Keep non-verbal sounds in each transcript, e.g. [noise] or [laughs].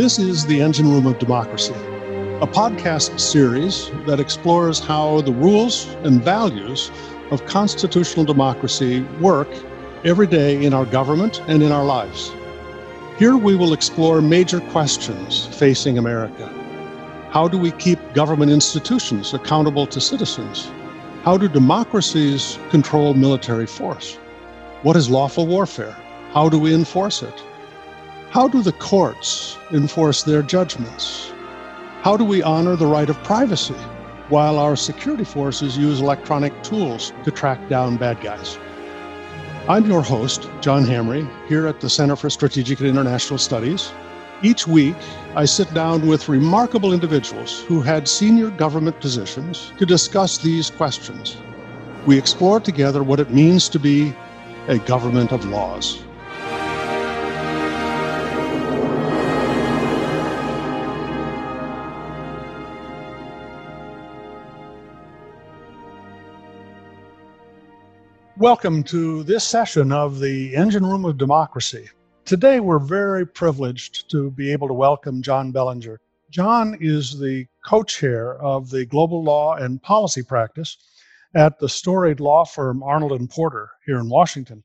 This is The Engine Room of Democracy, a podcast series that explores how the rules and values of constitutional democracy work every day in our government and in our lives. Here we will explore major questions facing America. How do we keep government institutions accountable to citizens? How do democracies control military force? What is lawful warfare? How do we enforce it? How do the courts enforce their judgments? How do we honor the right of privacy while our security forces use electronic tools to track down bad guys? I'm your host, John Hamre, here at the Center for Strategic and International Studies. Each week, I sit down with remarkable individuals who had senior government positions to discuss these questions. We explore together what it means to be a government of laws. Welcome to this session of the Engine Room of Democracy. Today, we're very privileged to be able to welcome John Bellinger. John is the co chair of the Global Law and Policy Practice at the storied law firm Arnold and Porter here in Washington.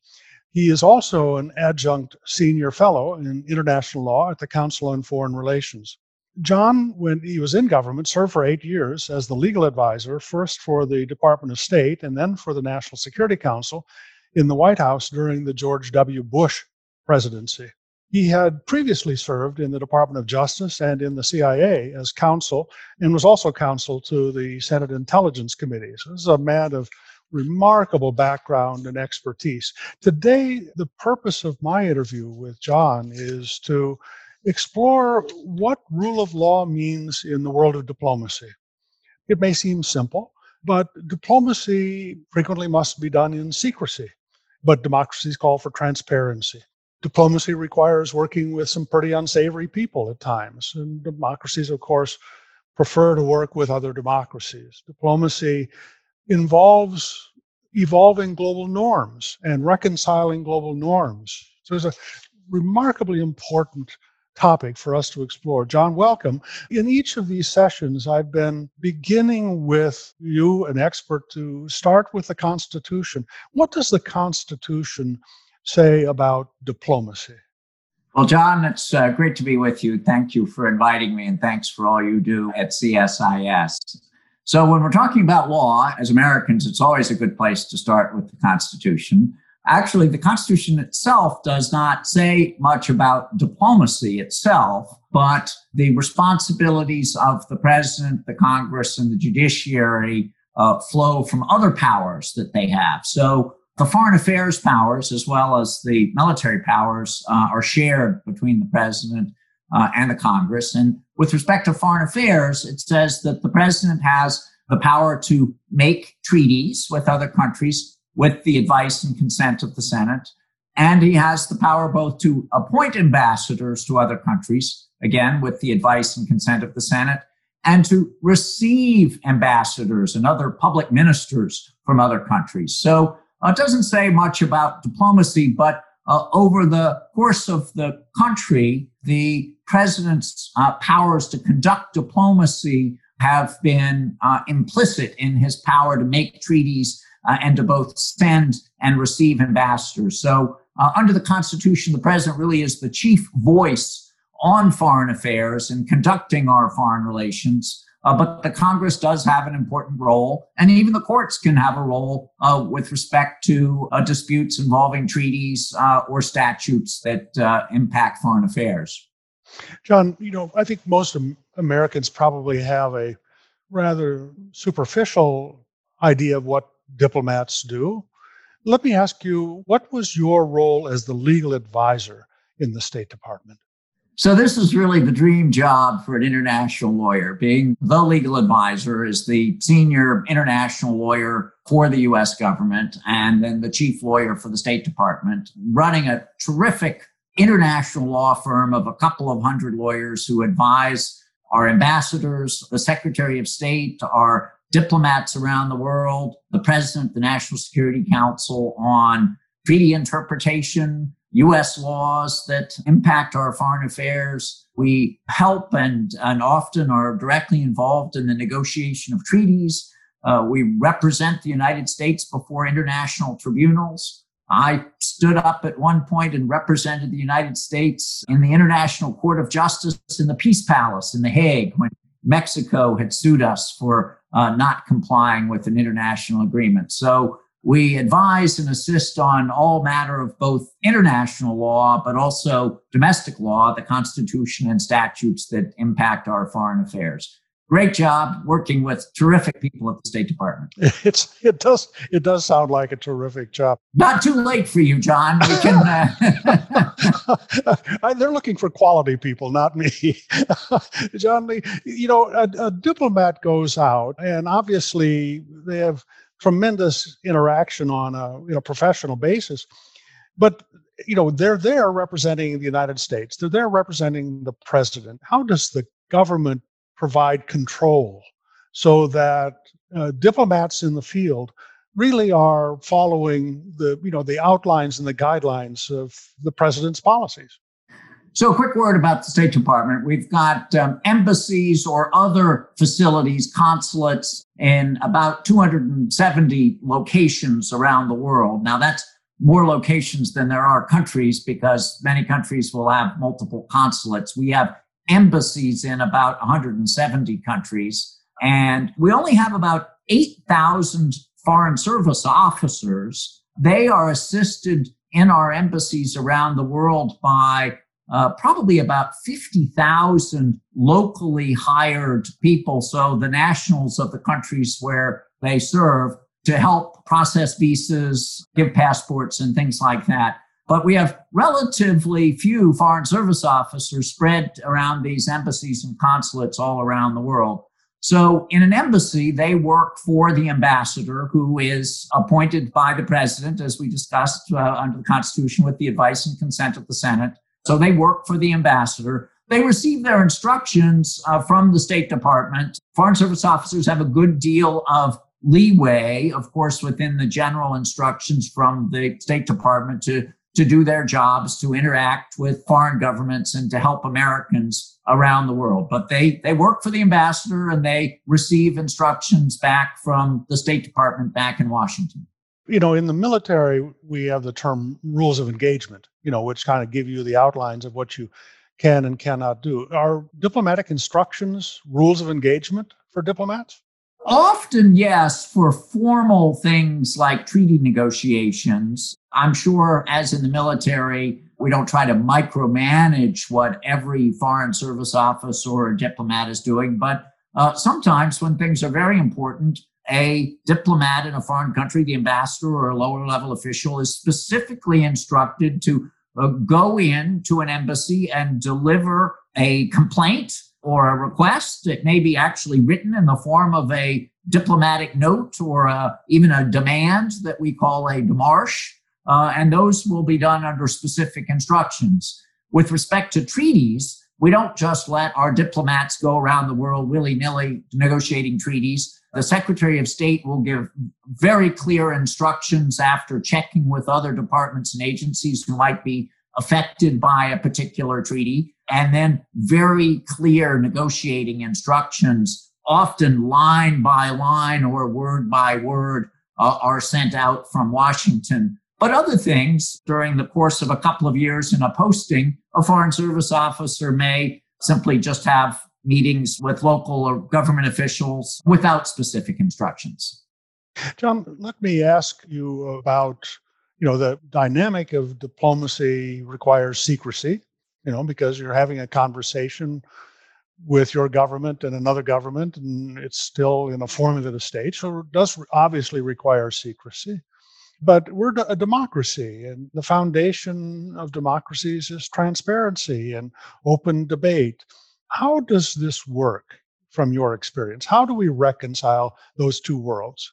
He is also an adjunct senior fellow in international law at the Council on Foreign Relations. John, when he was in government, served for eight years as the legal advisor, first for the Department of State and then for the National Security Council in the White House during the George W. Bush presidency. He had previously served in the Department of Justice and in the CIA as counsel and was also counsel to the Senate Intelligence Committee. So, this is a man of remarkable background and expertise. Today, the purpose of my interview with John is to explore what rule of law means in the world of diplomacy. It may seem simple, but diplomacy frequently must be done in secrecy. But democracies call for transparency. Diplomacy requires working with some pretty unsavory people at times. And democracies, of course, prefer to work with other democracies. Diplomacy involves evolving global norms and reconciling global norms. So there's a remarkably important topic for us to explore. John, welcome. In each of these sessions, I've been beginning with you, an expert, to start with the Constitution. What does the Constitution say about diplomacy? Well, John, it's uh, great to be with you. Thank you for inviting me, and thanks for all you do at CSIS. So, when we're talking about law, as Americans, it's always a good place to start with the Constitution. Actually, the Constitution itself does not say much about diplomacy itself, but the responsibilities of the president, the Congress, and the judiciary uh, flow from other powers that they have. So the foreign affairs powers, as well as the military powers, uh, are shared between the president uh, and the Congress. And with respect to foreign affairs, it says that the president has the power to make treaties with other countries with the advice and consent of the Senate. And he has the power both to appoint ambassadors to other countries, again, with the advice and consent of the Senate, and to receive ambassadors and other public ministers from other countries. So uh, it doesn't say much about diplomacy, but uh, over the course of the country, the president's uh, powers to conduct diplomacy have been uh, implicit in his power to make treaties uh, and to both send and receive ambassadors. So, uh, under the Constitution, the president really is the chief voice on foreign affairs and conducting our foreign relations. Uh, but the Congress does have an important role, and even the courts can have a role uh, with respect to uh, disputes involving treaties uh, or statutes that uh, impact foreign affairs. John, you know, I think most Americans probably have a rather superficial idea of what diplomats do. Let me ask you, what was your role as the legal advisor in the State Department? So, this is really the dream job for an international lawyer. Being the legal advisor is the senior international lawyer for the US government and then the chief lawyer for the State Department, running a terrific international law firm of a couple of hundred lawyers who advise our ambassadors, the Secretary of State, our diplomats around the world, the president, of the National Security Council on treaty interpretation, U.S. laws that impact our foreign affairs. We help and, and often are directly involved in the negotiation of treaties. Uh, we represent the United States before international tribunals. I stood up at one point and represented the United States in the International Court of Justice in the Peace Palace in The Hague when Mexico had sued us for uh, not complying with an international agreement. So we advise and assist on all matter of both international law, but also domestic law, the Constitution and statutes that impact our foreign affairs great job working with terrific people at the State Department. [laughs] It's it does it does sound like a terrific job. Not too late for you, John. We can. Uh... [laughs] They're looking for quality people, not me. [laughs] John Lee, you know, a, a diplomat goes out, and obviously they have tremendous interaction on a you know professional basis, but you know they're there representing the United States. They're there representing the president. How does the government provide control so that uh, diplomats in the field really are following the you know the outlines and the guidelines of the president's policies. So a quick word about the state department. We've got um, embassies or other facilities consulates in about 270 locations around the world. Now that's more locations than there are countries because many countries will have multiple consulates. We have embassies in about 170 countries. And we only have about 8,000 Foreign Service officers. They are assisted in our embassies around the world by uh, probably about 50,000 locally hired people. So the nationals of the countries where they serve to help process visas, give passports, and things like that. But we have relatively few Foreign Service officers spread around these embassies and consulates all around the world. So, in an embassy, they work for the ambassador, who is appointed by the president, as we discussed uh, under the Constitution, with the advice and consent of the Senate. So, they work for the ambassador. They receive their instructions uh, from the State Department. Foreign Service officers have a good deal of leeway, of course, within the general instructions from the State Department to to do their jobs, to interact with foreign governments and to help Americans around the world. But they, they work for the ambassador and they receive instructions back from the State Department back in Washington. You know, in the military, we have the term rules of engagement, you know, which kind of give you the outlines of what you can and cannot do. Are diplomatic instructions rules of engagement for diplomats? Often, yes, for formal things like treaty negotiations. I'm sure, as in the military, we don't try to micromanage what every foreign service office or diplomat is doing. But uh, sometimes, when things are very important, a diplomat in a foreign country, the ambassador or a lower level official, is specifically instructed to uh, go in to an embassy and deliver a complaint or a request. It may be actually written in the form of a diplomatic note or a, uh, even a demand that we call a demarche. Uh, and those will be done under specific instructions. With respect to treaties, we don't just let our diplomats go around the world willy nilly negotiating treaties. The Secretary of State will give very clear instructions after checking with other departments and agencies who might be affected by a particular treaty, and then very clear negotiating instructions, often line by line or word by word, uh, are sent out from Washington. But other things during the course of a couple of years in a posting, a Foreign Service officer may simply just have meetings with local or government officials without specific instructions. John, let me ask you about you know the dynamic of diplomacy requires secrecy you know because you're having a conversation with your government and another government and it's still in a formulated state so it does obviously require secrecy. But we're a democracy and the foundation of democracies is transparency and open debate. How does this work from your experience? How do we reconcile those two worlds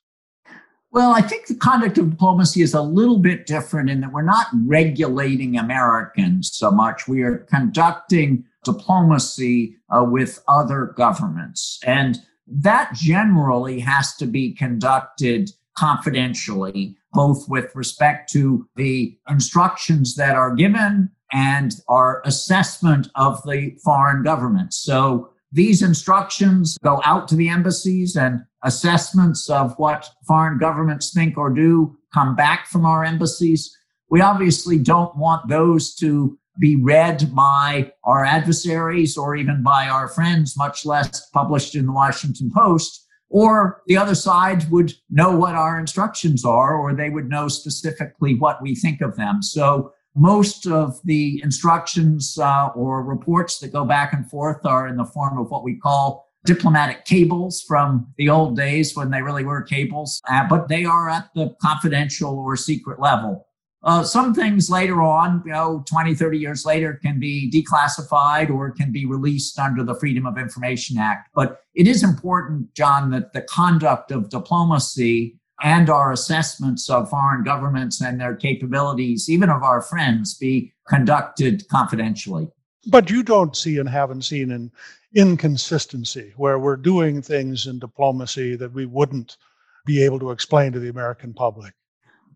well, I think the conduct of diplomacy is a little bit different in that we're not regulating Americans so much. We are conducting diplomacy uh, with other governments. And that generally has to be conducted confidentially, both with respect to the instructions that are given and our assessment of the foreign governments. So these instructions go out to the embassies and assessments of what foreign governments think or do come back from our embassies. We obviously don't want those to be read by our adversaries or even by our friends, much less published in the Washington Post. Or the other side would know what our instructions are, or they would know specifically what we think of them. So most of the instructions uh, or reports that go back and forth are in the form of what we call diplomatic cables from the old days when they really were cables, uh, but they are at the confidential or secret level. Uh, some things later on, you know, 20, 30 years later, can be declassified or can be released under the Freedom of Information Act. But it is important, John, that the conduct of diplomacy and our assessments of foreign governments and their capabilities, even of our friends, be conducted confidentially. But you don't see and haven't seen an inconsistency where we're doing things in diplomacy that we wouldn't be able to explain to the American public.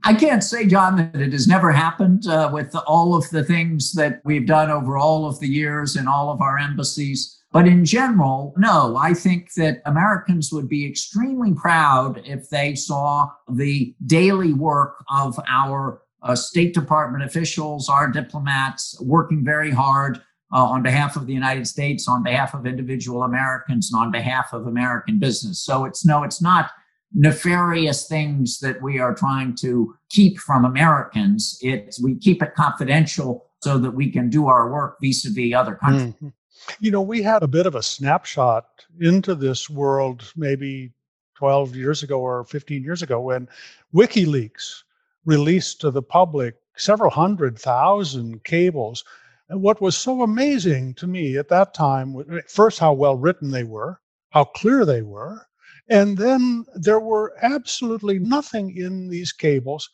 I can't say, John, that it has never happened uh, with all of the things that we've done over all of the years in all of our embassies. But in general, no, I think that Americans would be extremely proud if they saw the daily work of our uh, State Department officials, our diplomats working very hard uh, on behalf of the United States, on behalf of individual Americans, and on behalf of American business. So it's no, it's not nefarious things that we are trying to keep from Americans. It's we keep it confidential so that we can do our work vis-a-vis other countries. Mm-hmm. You know, we had a bit of a snapshot into this world maybe 12 years ago or 15 years ago when WikiLeaks released to the public several hundred thousand cables. And what was so amazing to me at that time, eh, first, how well written they were, how clear they were, and then there were absolutely nothing in these cables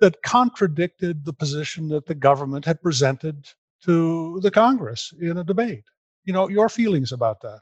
that contradicted the position that the government had presented to the Congress in a debate. You know, your feelings about that.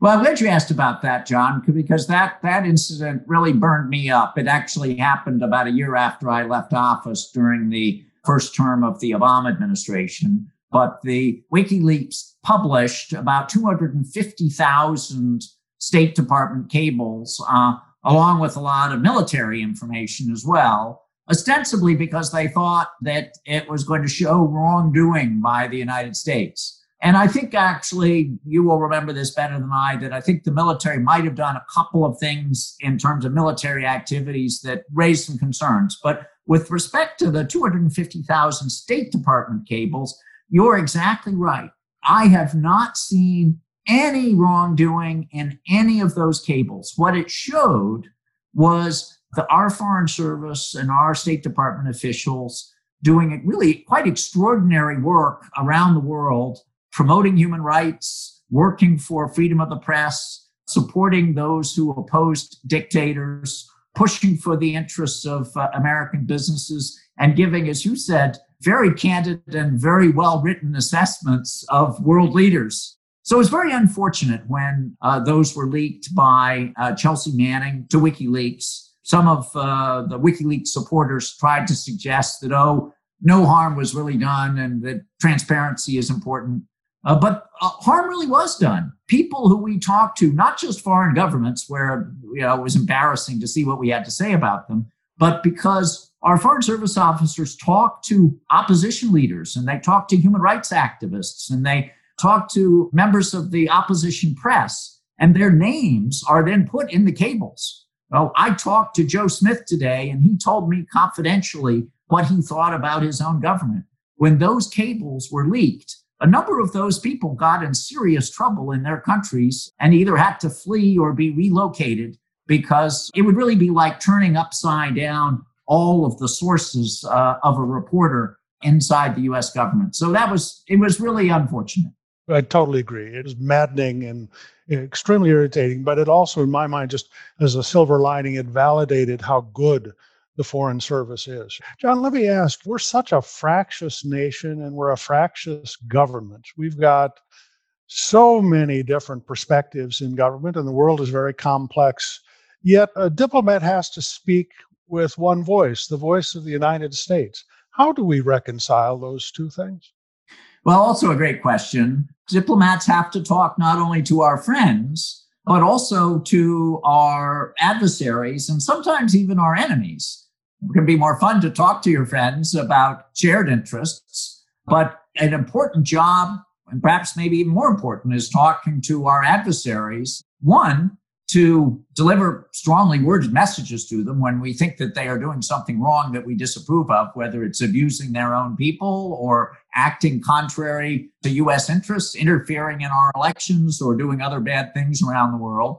Well, I'm glad you asked about that, John, because that that incident really burned me up. It actually happened about a year after I left office during the first term of the Obama administration. But the WikiLeaks published about 250,000 State Department cables, uh, along with a lot of military information as well, ostensibly because they thought that it was going to show wrongdoing by the United States. And I think actually you will remember this better than I that I think the military might have done a couple of things in terms of military activities that raised some concerns. But with respect to the 250,000 State Department cables, you're exactly right. I have not seen any wrongdoing in any of those cables. What it showed was the, our Foreign Service and our State Department officials doing really quite extraordinary work around the world, promoting human rights, working for freedom of the press, supporting those who opposed dictators, pushing for the interests of uh, American businesses, and giving, as you said, very candid and very well written assessments of world leaders. So it was very unfortunate when uh, those were leaked by uh, Chelsea Manning to WikiLeaks. Some of uh, the WikiLeaks supporters tried to suggest that, oh, no harm was really done and that transparency is important. Uh, but uh, harm really was done. People who we talked to, not just foreign governments, where you know it was embarrassing to see what we had to say about them, but because our foreign service officers talk to opposition leaders and they talk to human rights activists and they talk to members of the opposition press, and their names are then put in the cables. Well, I talked to Joe Smith today, and he told me confidentially what he thought about his own government. When those cables were leaked, a number of those people got in serious trouble in their countries and either had to flee or be relocated because it would really be like turning upside down all of the sources uh, of a reporter inside the US government. So that was, it was really unfortunate. I totally agree. It is maddening and extremely irritating, but it also, in my mind, just as a silver lining, it validated how good the Foreign Service is. John, let me ask we're such a fractious nation and we're a fractious government. We've got so many different perspectives in government, and the world is very complex Yet a diplomat has to speak with one voice, the voice of the United States. How do we reconcile those two things? Well, also a great question. Diplomats have to talk not only to our friends, but also to our adversaries and sometimes even our enemies. It can be more fun to talk to your friends about shared interests, but an important job, and perhaps maybe even more important, is talking to our adversaries. One, to deliver strongly worded messages to them when we think that they are doing something wrong that we disapprove of, whether it's abusing their own people or acting contrary to US interests, interfering in our elections, or doing other bad things around the world.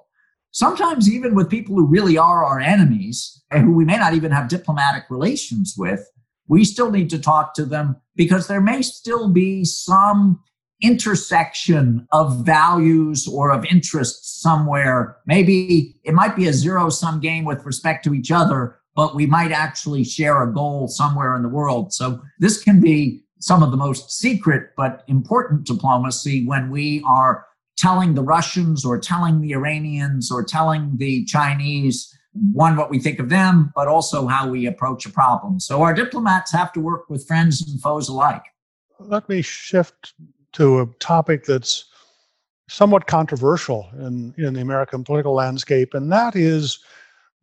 Sometimes, even with people who really are our enemies and who we may not even have diplomatic relations with, we still need to talk to them because there may still be some intersection of values or of interests somewhere. Maybe it might be a zero sum game with respect to each other, but we might actually share a goal somewhere in the world. So this can be some of the most secret but important diplomacy when we are telling the Russians or telling the Iranians or telling the Chinese one what we think of them but also how we approach a problem so our diplomats have to work with friends and foes alike let me shift to a topic that's somewhat controversial in, in the American political landscape, and that is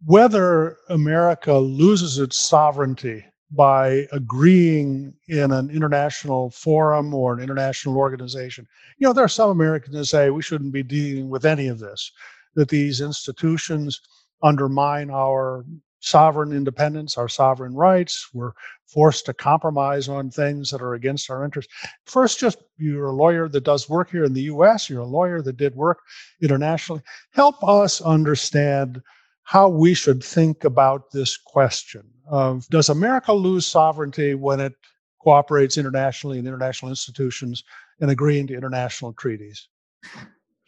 whether America loses its sovereignty by agreeing in an international forum or an international organization. You know, there are some Americans that say we shouldn't be dealing with any of this, that these institutions undermine our sovereign independence, our sovereign rights. We're forced to compromise on things that are against our interests. First, just you're a lawyer that does work here in the US, you're a lawyer that did work internationally. Help us understand how we should think about this question of does America lose sovereignty when it cooperates internationally in international institutions and agreeing to international treaties?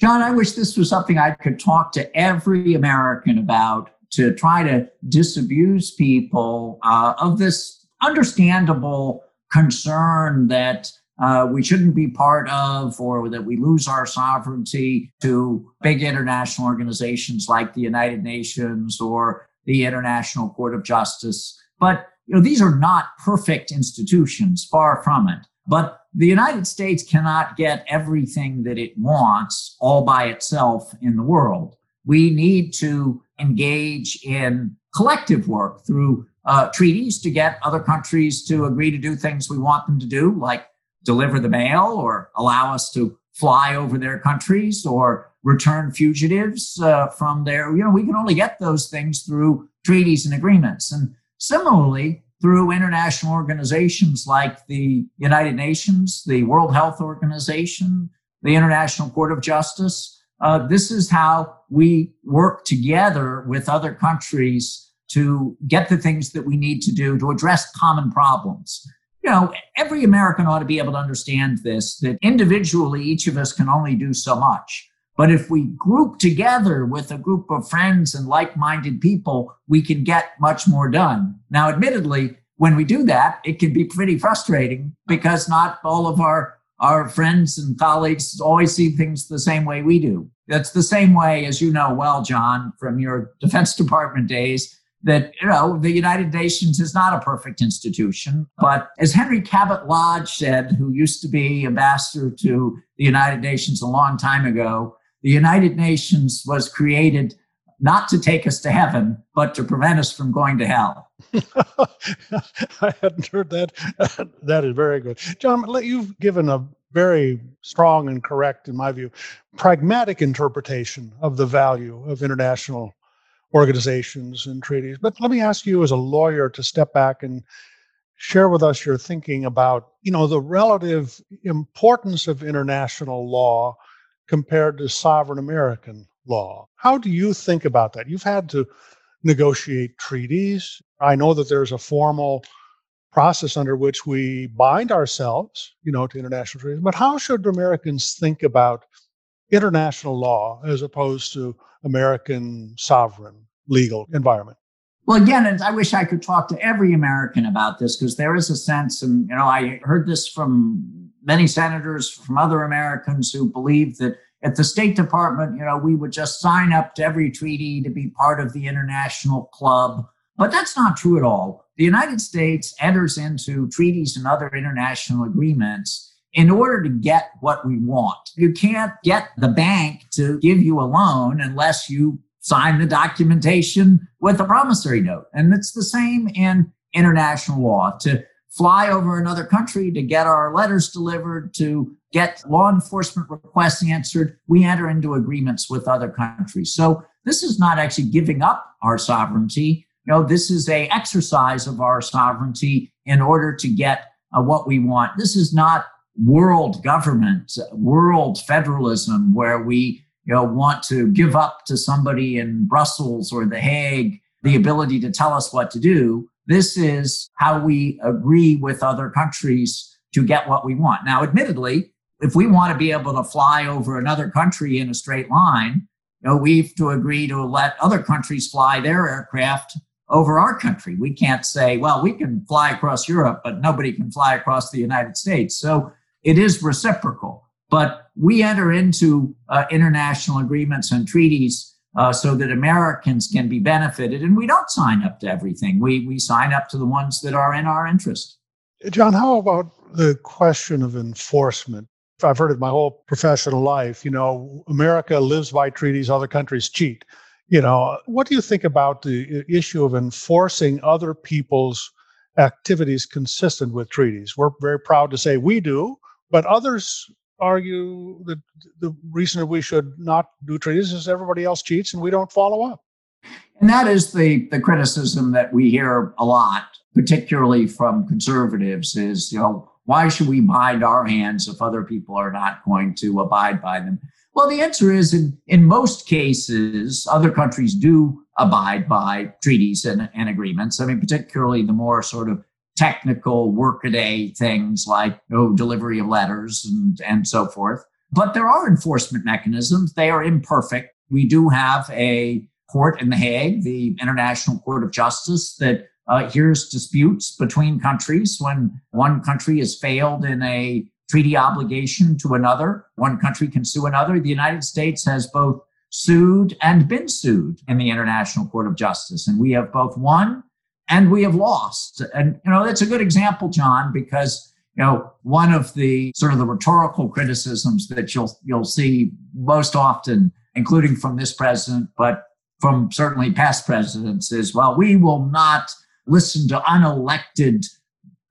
John, I wish this was something I could talk to every American about to try to disabuse people uh, of this understandable concern that uh, we shouldn't be part of or that we lose our sovereignty to big international organizations like the United Nations or the International Court of Justice. But you know, these are not perfect institutions, far from it. But the United States cannot get everything that it wants all by itself in the world. We need to engage in collective work through uh, treaties to get other countries to agree to do things we want them to do, like deliver the mail or allow us to fly over their countries or return fugitives uh, from there. You know, we can only get those things through treaties and agreements. And similarly, through international organizations like the United Nations, the World Health Organization, the International Court of Justice, uh, this is how we work together with other countries to get the things that we need to do to address common problems. You know, every American ought to be able to understand this that individually, each of us can only do so much. But if we group together with a group of friends and like minded people, we can get much more done. Now, admittedly, when we do that, it can be pretty frustrating because not all of our our friends and colleagues always see things the same way we do. That's the same way, as you know well, John, from your Defense Department days, that you know the United Nations is not a perfect institution. But as Henry Cabot Lodge said, who used to be ambassador to the United Nations a long time ago, the United Nations was created not to take us to heaven, but to prevent us from going to hell. [laughs] I hadn't heard that. [laughs] that is very good. John, you've given a very strong and correct, in my view, pragmatic interpretation of the value of international organizations and treaties. But let me ask you, as a lawyer, to step back and share with us your thinking about, you know, the relative importance of international law compared to sovereign American law. How do you think about that? You've had to negotiate treaties. I know that there's a formal process under which we bind ourselves, you know, to international treaties. But how should Americans think about international law as opposed to American sovereign legal environment? Well, again, and I wish I could talk to every American about this because there is a sense, and you know, I heard this from many senators, from other Americans who believe that at the State Department, you know, we would just sign up to every treaty to be part of the international club. But that's not true at all. The United States enters into treaties and other international agreements in order to get what we want. You can't get the bank to give you a loan unless you sign the documentation with a promissory note. And it's the same in international law. To fly over another country to get our letters delivered, to get law enforcement requests answered, we enter into agreements with other countries. So this is not actually giving up our sovereignty. You know, this is a exercise of our sovereignty in order to get uh, what we want. This is not world government, world federalism, where we you know want to give up to somebody in Brussels or The Hague the ability to tell us what to do. This is how we agree with other countries to get what we want. Now, admittedly, if we want to be able to fly over another country in a straight line, you know, we have to agree to let other countries fly their aircraft over our country. We can't say, well, we can fly across Europe, but nobody can fly across the United States. So it is reciprocal. But we enter into uh, international agreements and treaties uh, so that Americans can be benefited. And we don't sign up to everything. We we sign up to the ones that are in our interest. John, how about the question of enforcement? I've heard it my whole professional life. You know, America lives by treaties, other countries cheat. You know, what do you think about the uh, issue of enforcing other people's activities consistent with treaties? We're very proud to say we do, but others argue that the reason that we should not do treaties is everybody else cheats and we don't follow up. And that is the, the criticism that we hear a lot, particularly from conservatives, is, you know, why should we bind our hands if other people are not going to abide by them? Well, the answer is in, in most cases, other countries do abide by treaties and, and agreements. I mean, particularly the more sort of technical workaday things like oh, delivery of letters and, and so forth. But there are enforcement mechanisms. They are imperfect. We do have a court in The Hague, the International Court of Justice, that uh, hears disputes between countries when one country has failed in a treaty obligation to another. One country can sue another. The United States has both sued and been sued in the International Court of Justice, and we have both won and we have lost. And, you know, that's a good example, John, because, you know, one of the sort of the rhetorical criticisms that you'll, you'll see most often, including from this president, but from certainly past presidents is, well, we will not listen to unelected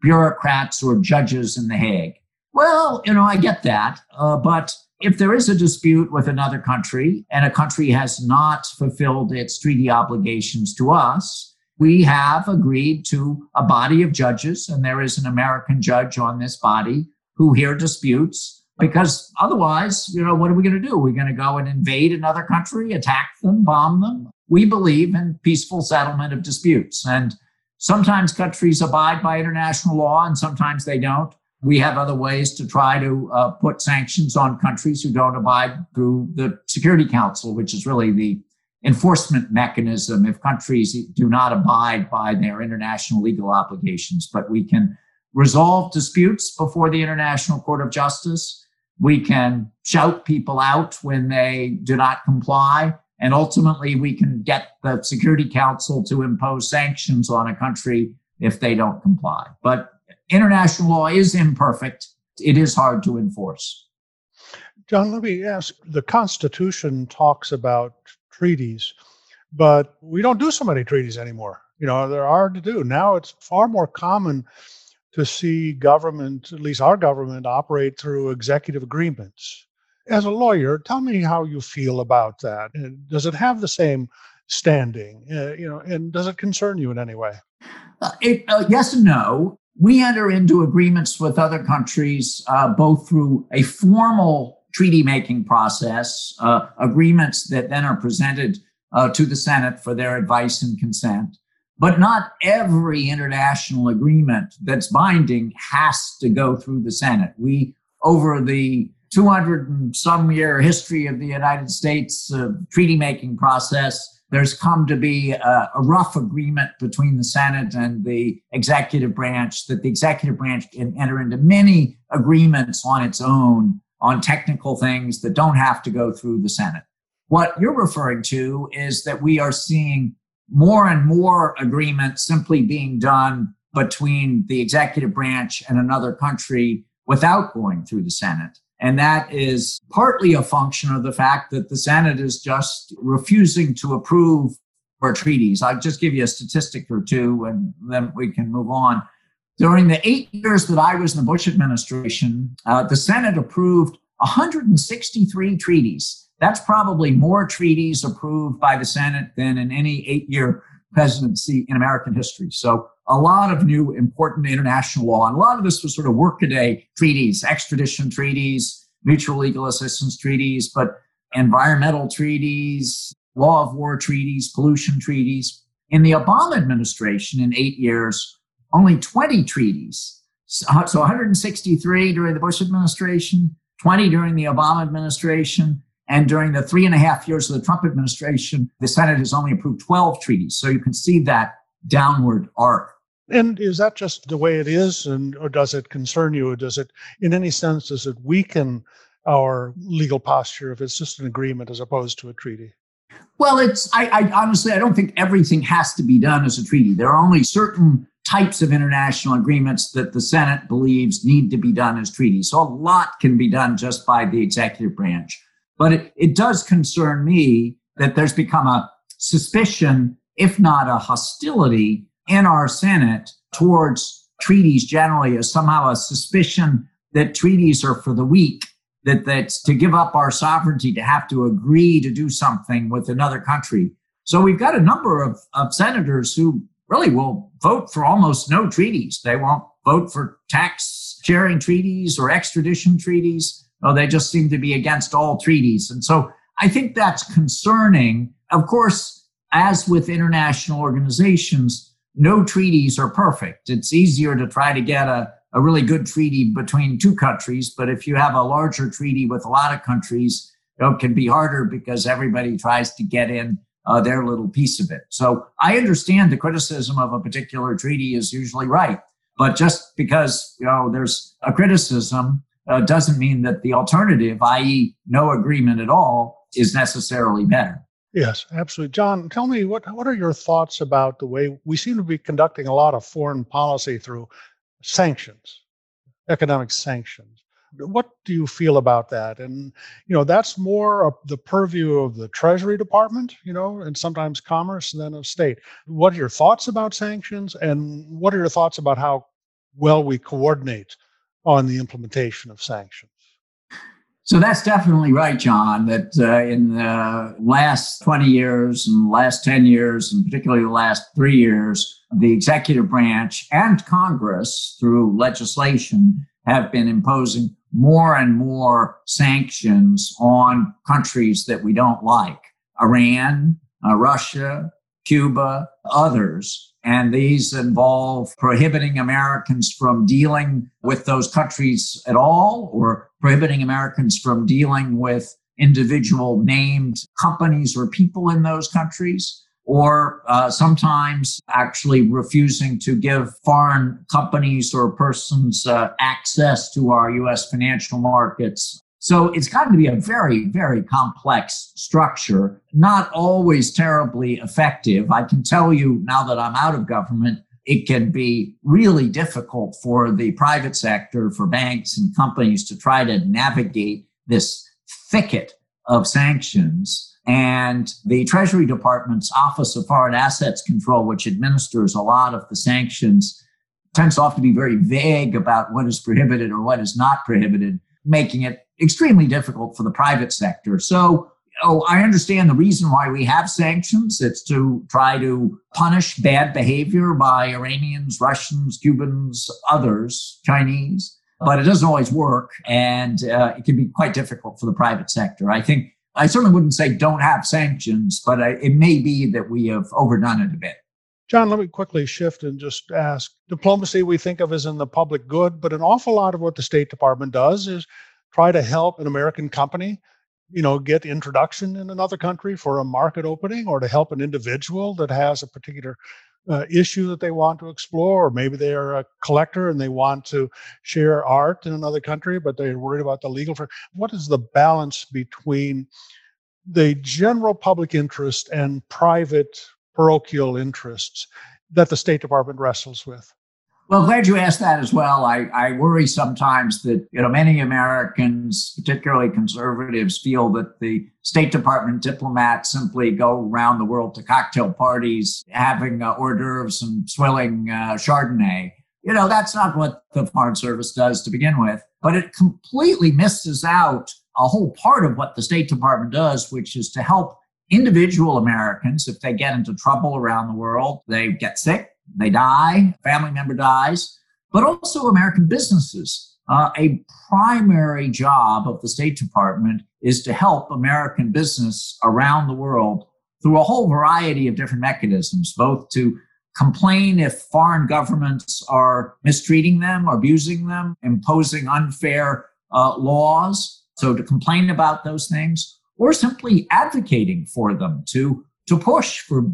bureaucrats or judges in The Hague. Well, you know, I get that. Uh, but if there is a dispute with another country and a country has not fulfilled its treaty obligations to us, we have agreed to a body of judges, and there is an American judge on this body who hear disputes. Because otherwise, you know, what are we going to do? We're going to go and invade another country, attack them, bomb them. We believe in peaceful settlement of disputes. And sometimes countries abide by international law and sometimes they don't. We have other ways to try to uh, put sanctions on countries who don't abide through the Security Council, which is really the enforcement mechanism if countries do not abide by their international legal obligations. But we can resolve disputes before the International Court of Justice. We can shout people out when they do not comply. And ultimately, we can get the Security Council to impose sanctions on a country if they don't comply. But international law is imperfect. It is hard to enforce. John, let me ask the Constitution talks about treaties, but we don't do so many treaties anymore. You know, they're hard to do. Now it's far more common to see government, at least our government, operate through executive agreements. As a lawyer, tell me how you feel about that. And does it have the same standing? Uh, you know, and does it concern you in any way? Uh, it, uh, yes and no. We enter into agreements with other countries uh, both through a formal treaty making process, uh, agreements that then are presented uh, to the Senate for their advice and consent. But not every international agreement that's binding has to go through the Senate. We, over the 200 and some year history of the United States uh, treaty making process, there's come to be a, a, rough agreement between the Senate and the executive branch that the executive branch can enter into many agreements on its own on technical things that don't have to go through the Senate. What you're referring to is that we are seeing more and more agreements simply being done between the executive branch and another country without going through the Senate. And that is partly a function of the fact that the Senate is just refusing to approve our treaties. I'll just give you a statistic or two and then we can move on. During the eight years that I was in the Bush administration, uh, the Senate approved 163 treaties. That's probably more treaties approved by the Senate than in any eight year presidency in American history. So a lot of new important international law. And a lot of this was sort of workaday treaties, extradition treaties, mutual legal assistance treaties, but environmental treaties, law of war treaties, pollution treaties. In the Obama administration, in eight years, only 20 treaties. So 163 during the Bush administration, 20 during the Obama administration, and during the three and a half years of the Trump administration, the Senate has only approved 12 treaties. So you can see that downward arc. And is that just the way it is, and or does it concern you? Does it, in any sense, does it weaken our legal posture if it's just an agreement as opposed to a treaty? Well, it's I, I honestly I don't think everything has to be done as a treaty. There are only certain types of international agreements that the Senate believes need to be done as treaties. So a lot can be done just by the executive branch. But it, it does concern me that there's become a suspicion, if not a hostility, in our Senate towards treaties generally is somehow a suspicion that treaties are for the weak, that that's to give up our sovereignty to have to agree to do something with another country. So we've got a number of, of senators who really will vote for almost no treaties. They won't vote for tax sharing treaties or extradition treaties. Oh, they just seem to be against all treaties. And so I think that's concerning. Of course, as with international organizations, no treaties are perfect. It's easier to try to get a, a really good treaty between two countries, but if you have a larger treaty with a lot of countries, it can be harder because everybody tries to get in uh, their little piece of it. So I understand the criticism of a particular treaty is usually right, but just because you know there's a criticism uh, doesn't mean that the alternative, i.e., no agreement at all, is necessarily better. Yes, absolutely. John, tell me what what are your thoughts about the way we seem to be conducting a lot of foreign policy through sanctions, economic sanctions. What do you feel about that? And you know, that's more the purview of the Treasury Department, you know, and sometimes Commerce than of state. What are your thoughts about sanctions, and what are your thoughts about how well we coordinate on the implementation of sanctions? So that's definitely right, John, that uh, in the last 20 years and last 10 years, and particularly the last three years, the executive branch and Congress, through legislation, have been imposing more and more sanctions on countries that we don't like. Iran, uh, Russia, Cuba, others. And these involve prohibiting Americans from dealing with those countries at all or prohibiting Americans from dealing with individual named companies or people in those countries, or uh, sometimes actually refusing to give foreign companies or persons uh, access to our US financial markets so it's gotten to be a very, very complex structure, not always terribly effective. I can tell you now that I'm out of government, it can be really difficult for the private sector, for banks and companies to try to navigate this thicket of sanctions. And the Treasury Department's Office of Foreign Assets Control, which administers a lot of the sanctions, tends to often be very vague about what is prohibited or what is not prohibited, making it extremely difficult for the private sector. So, oh, I understand the reason why we have sanctions. It's to try to punish bad behavior by Iranians, Russians, Cubans, others, Chinese. But it doesn't always work, and uh, it can be quite difficult for the private sector. I think I certainly wouldn't say don't have sanctions, but I, it may be that we have overdone it a bit. John, let me quickly shift and just ask diplomacy we think of as in the public good, but an awful lot of what the State Department does is try to help an American company you know, get introduction in another country for a market opening or to help an individual that has a particular uh, issue that they want to explore, or maybe they are a collector and they want to share art in another country, but they're worried about the legal. What is the balance between the general public interest and private parochial interests that the State Department wrestles with? Well, glad you asked that as well. I, I worry sometimes that you know many Americans, particularly conservatives, feel that the State Department diplomats simply go around the world to cocktail parties, having uh, hors d'oeuvres and swilling uh, Chardonnay. You know, that's not what the Foreign Service does to begin with. But it completely misses out a whole part of what the State Department does, which is to help individual Americans if they get into trouble around the world, they get sick, they die, family member dies, but also American businesses. Uh, a primary job of the State Department is to help American business around the world through a whole variety of different mechanisms, both to complain if foreign governments are mistreating them abusing them, imposing unfair uh, laws. So to complain about those things, or simply advocating for them to to push for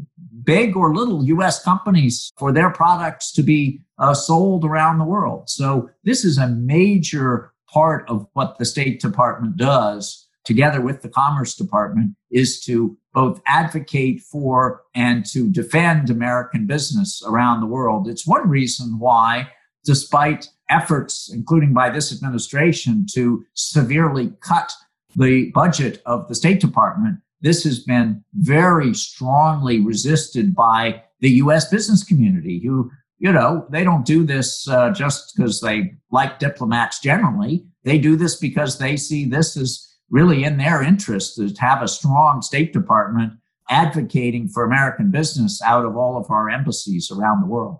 big or little US companies for their products to be uh, sold around the world. So, this is a major part of what the State Department does together with the Commerce Department is to both advocate for and to defend American business around the world. It's one reason why, despite efforts, including by this administration, to severely cut the budget of the State Department, this has been very strongly resisted by the US business community who, you know, they don't do this uh, just because they like diplomats generally. They do this because they see this as really in their interest to have a strong State Department advocating for American business out of all of our embassies around the world.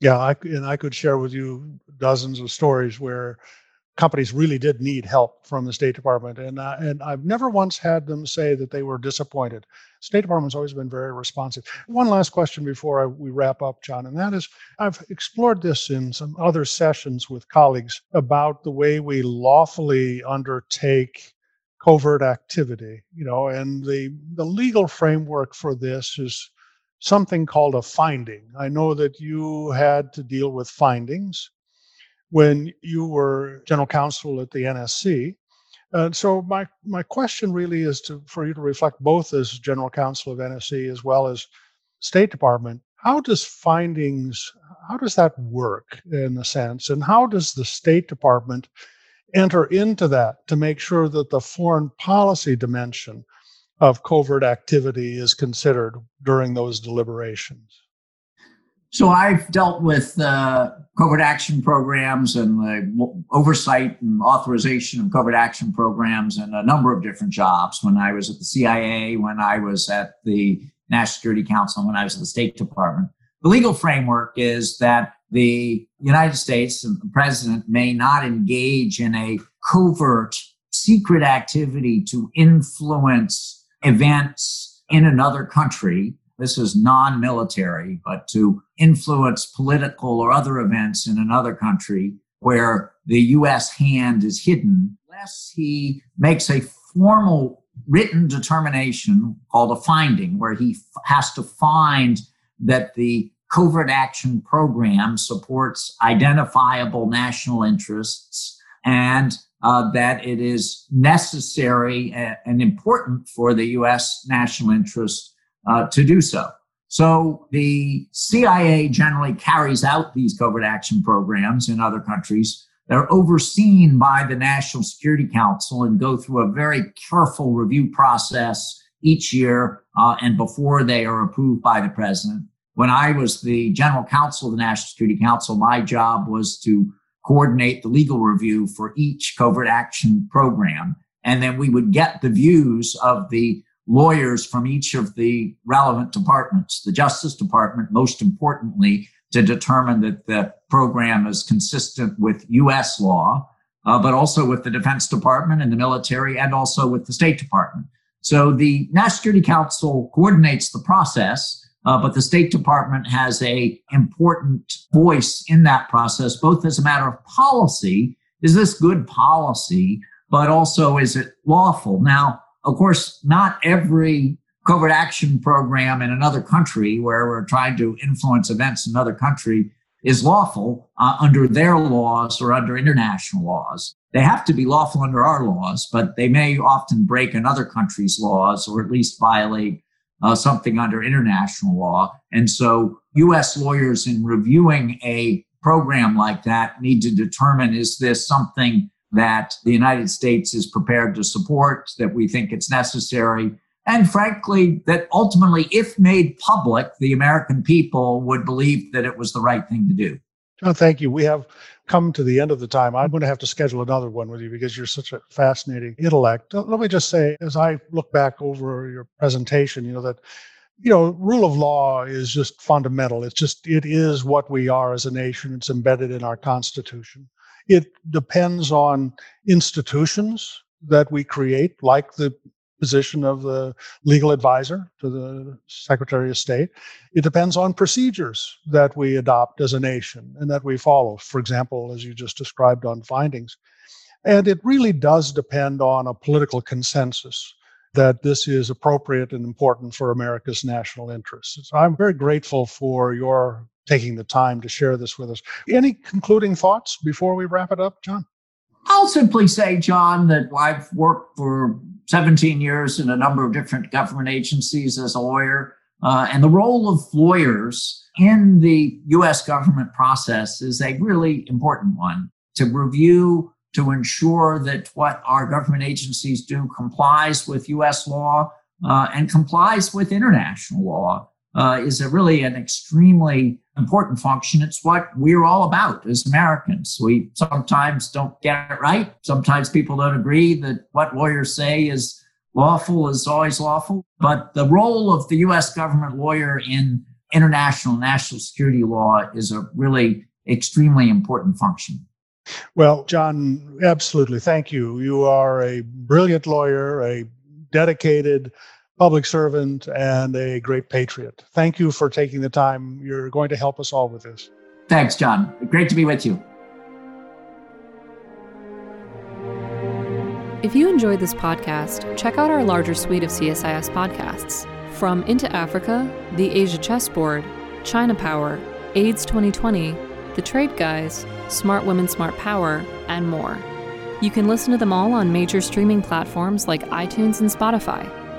Yeah, I, and I could share with you dozens of stories where companies really did need help from the State Department, and uh, and I've never once had them say that they were disappointed. State Department's always been very responsive. One last question before I, we wrap up, John, and that is I've explored this in some other sessions with colleagues about the way we lawfully undertake covert activity. You know, and the the legal framework for this is something called a finding. I know that you had to deal with findings when you were general counsel at the NSC. And so my my question really is to for you to reflect both as general counsel of NSC as well as State Department. How does findings how does that work in a sense, and how does the State Department enter into that to make sure that the foreign policy dimension of covert activity is considered during those deliberations? So I've dealt with uh, covert action programs and the oversight and authorization of covert action programs in a number of different jobs. When I was at the CIA, when I was at the National Security Council, when I was at the State Department. The legal framework is that the United States and the president may not engage in a covert, secret activity to influence events in another country this is non military, but to influence political or other events in another country where the US hand is hidden, unless he makes a formal written determination called a finding, where he f- has to find that the covert action program supports identifiable national interests and uh, that it is necessary and important for the U.S. national interest uh, to do so. So the CIA generally carries out these covert action programs in other countries. They're overseen by the National Security Council and go through a very careful review process each year uh, and before they are approved by the president. When I was the general counsel of the National Security Council, my job was to coordinate the legal review for each covert action program. And then we would get the views of the lawyers from each of the relevant departments, the Justice Department, most importantly, to determine that the program is consistent with US law, uh, but also with the Defense Department and the military, and also with the State Department. So the National Security Council coordinates the process. Uh, but the State Department has a important voice in that process, both as a matter of policy. Is this good policy? But also, is it lawful? Now, Of course, not every covert action program in another country where we're trying to influence events in another country is lawful uh, under their laws or under international laws. They have to be lawful under our laws, but they may often break another country's laws or at least violate uh, something under international law. And so U.S. lawyers in reviewing a program like that need to determine is this something that the United States is prepared to support, that we think it's necessary, and frankly, that ultimately, if made public, the American people would believe that it was the right thing to do. John, thank you. We have come to the end of the time. I'm going to have to schedule another one with you because you're such a fascinating intellect. Uh, let me just say, as I look back over your presentation, you know, that you know, rule of law is just fundamental. It's just, it is what we are as a nation. It's embedded in our Constitution. It depends on institutions that we create, like the position of the legal advisor to the Secretary of State. It depends on procedures that we adopt as a nation and that we follow. For example, as you just described on findings. And it really does depend on a political consensus that this is appropriate and important for America's national interests. So I'm very grateful for your taking the time to share this with us. Any concluding thoughts before we wrap it up, John? I'll simply say, John, that I've worked for 17 years in a number of different government agencies as a lawyer. Uh, and the role of lawyers in the US government process is a really important one to review to ensure that what our government agencies do complies with US law uh, and complies with international law uh, is a really an extremely important function. It's what we're all about as Americans. We sometimes don't get it right. Sometimes people don't agree that what lawyers say is lawful is always lawful. But the role of the US government lawyer in international national security law is a really extremely important function. Well, John, absolutely. Thank you. You are a brilliant lawyer, a dedicated public servant, and a great patriot. Thank you for taking the time. You're going to help us all with this. Thanks, John. Great to be with you. If you enjoyed this podcast, check out our larger suite of CSIS podcasts. From Into Africa, The Asia Chessboard, China Power, AIDS 2020, The Trade Guys, Smart Women, Smart Power, and more. You can listen to them all on major streaming platforms like iTunes and Spotify.